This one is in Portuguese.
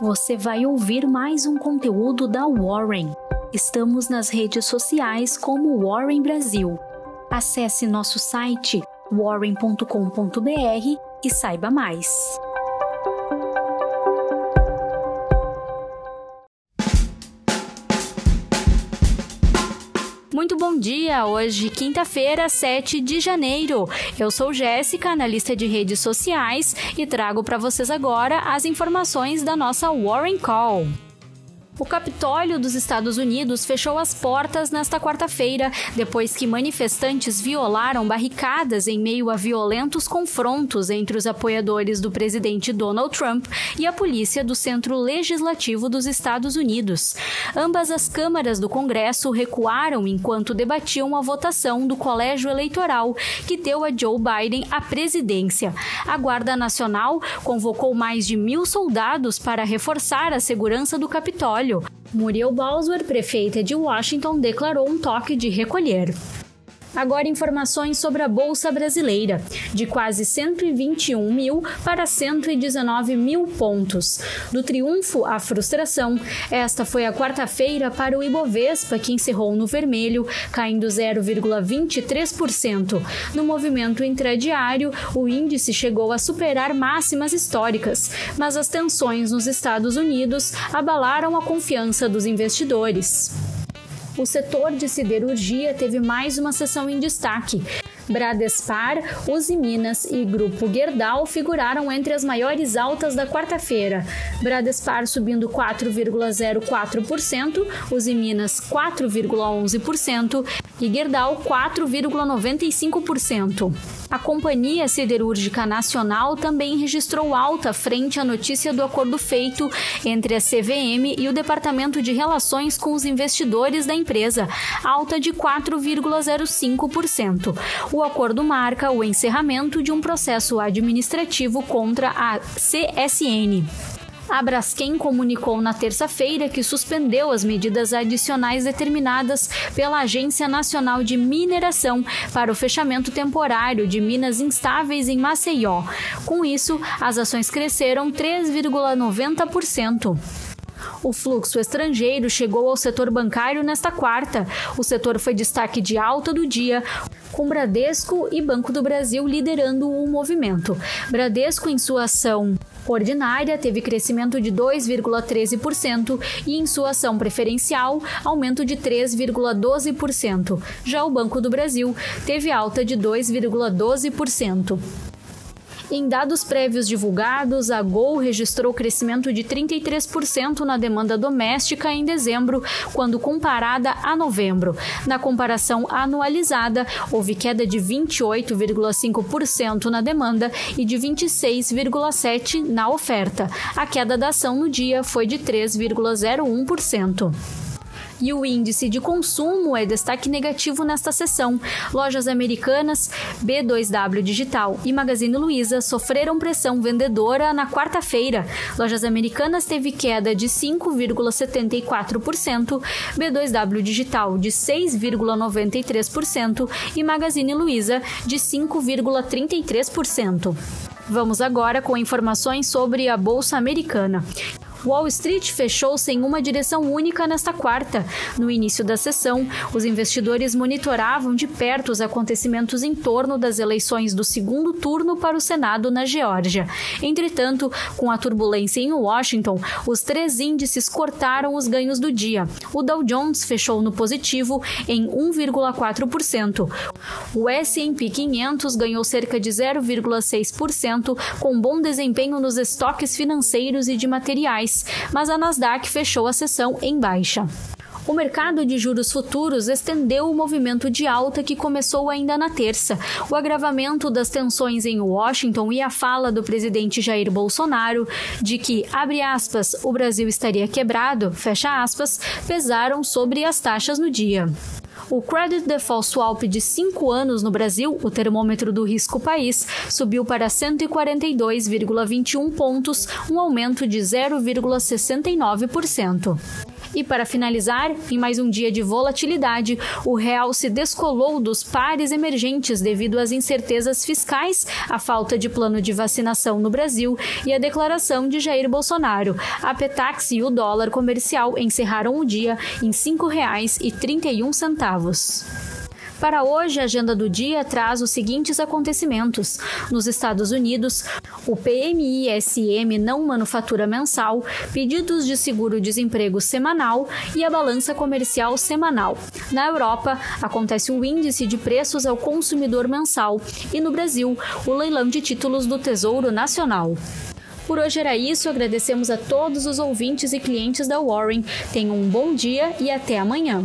você vai ouvir mais um conteúdo da Warren. Estamos nas redes sociais como Warren Brasil. Acesse nosso site warren.com.br e saiba mais. Muito bom dia! Hoje, quinta-feira, 7 de janeiro. Eu sou Jéssica, analista de redes sociais, e trago para vocês agora as informações da nossa Warren Call. O Capitólio dos Estados Unidos fechou as portas nesta quarta-feira, depois que manifestantes violaram barricadas em meio a violentos confrontos entre os apoiadores do presidente Donald Trump e a polícia do Centro Legislativo dos Estados Unidos. Ambas as câmaras do Congresso recuaram enquanto debatiam a votação do colégio eleitoral que deu a Joe Biden a presidência. A Guarda Nacional convocou mais de mil soldados para reforçar a segurança do Capitólio Muriel Bowser, prefeita de Washington, declarou um toque de recolher. Agora informações sobre a Bolsa Brasileira, de quase 121 mil para 119 mil pontos. Do triunfo à frustração, esta foi a quarta-feira para o Ibovespa, que encerrou no vermelho, caindo 0,23%. No movimento intradiário, o índice chegou a superar máximas históricas, mas as tensões nos Estados Unidos abalaram a confiança dos investidores o setor de siderurgia teve mais uma sessão em destaque. Bradespar, Uzi Minas e Grupo Gerdau figuraram entre as maiores altas da quarta-feira. Bradespar subindo 4,04%, Uzi Minas 4,11% e Gerdau 4,95%. A Companhia Siderúrgica Nacional também registrou alta frente à notícia do acordo feito entre a CVM e o Departamento de Relações com os Investidores da empresa, alta de 4,05%. O acordo marca o encerramento de um processo administrativo contra a CSN. A Braskem comunicou na terça-feira que suspendeu as medidas adicionais determinadas pela Agência Nacional de Mineração para o fechamento temporário de minas instáveis em Maceió. Com isso, as ações cresceram 3,90%. O fluxo estrangeiro chegou ao setor bancário nesta quarta. O setor foi destaque de alta do dia, com Bradesco e Banco do Brasil liderando o movimento. Bradesco, em sua ação ordinária teve crescimento de 2,13% e em sua ação preferencial, aumento de 3,12%. Já o Banco do Brasil teve alta de 2,12%. Em dados prévios divulgados, a Gol registrou crescimento de 33% na demanda doméstica em dezembro, quando comparada a novembro. Na comparação anualizada, houve queda de 28,5% na demanda e de 26,7% na oferta. A queda da ação no dia foi de 3,01%. E o índice de consumo é destaque negativo nesta sessão. Lojas americanas, B2W Digital e Magazine Luiza sofreram pressão vendedora na quarta-feira. Lojas americanas teve queda de 5,74%, B2W Digital de 6,93% e Magazine Luiza de 5,33%. Vamos agora com informações sobre a Bolsa Americana. Wall Street fechou sem uma direção única nesta quarta. No início da sessão, os investidores monitoravam de perto os acontecimentos em torno das eleições do segundo turno para o Senado na Geórgia. Entretanto, com a turbulência em Washington, os três índices cortaram os ganhos do dia. O Dow Jones fechou no positivo em 1,4%. O S&P 500 ganhou cerca de 0,6%, com bom desempenho nos estoques financeiros e de materiais mas a Nasdaq fechou a sessão em baixa. O mercado de juros futuros estendeu o movimento de alta que começou ainda na terça. O agravamento das tensões em Washington e a fala do presidente Jair Bolsonaro de que, abre aspas, o Brasil estaria quebrado, fecha aspas, pesaram sobre as taxas no dia. O Credit Default Swap de 5 anos no Brasil, o termômetro do risco país, subiu para 142,21 pontos, um aumento de 0,69%. E para finalizar, em mais um dia de volatilidade, o real se descolou dos pares emergentes devido às incertezas fiscais, a falta de plano de vacinação no Brasil e a declaração de Jair Bolsonaro. A Petax e o dólar comercial encerraram o dia em R$ 5,31. Para hoje, a agenda do dia traz os seguintes acontecimentos. Nos Estados Unidos, o PMI-SM não manufatura mensal, pedidos de seguro-desemprego semanal e a balança comercial semanal. Na Europa, acontece o índice de preços ao consumidor mensal e no Brasil, o leilão de títulos do Tesouro Nacional. Por hoje era isso, agradecemos a todos os ouvintes e clientes da Warren. Tenham um bom dia e até amanhã.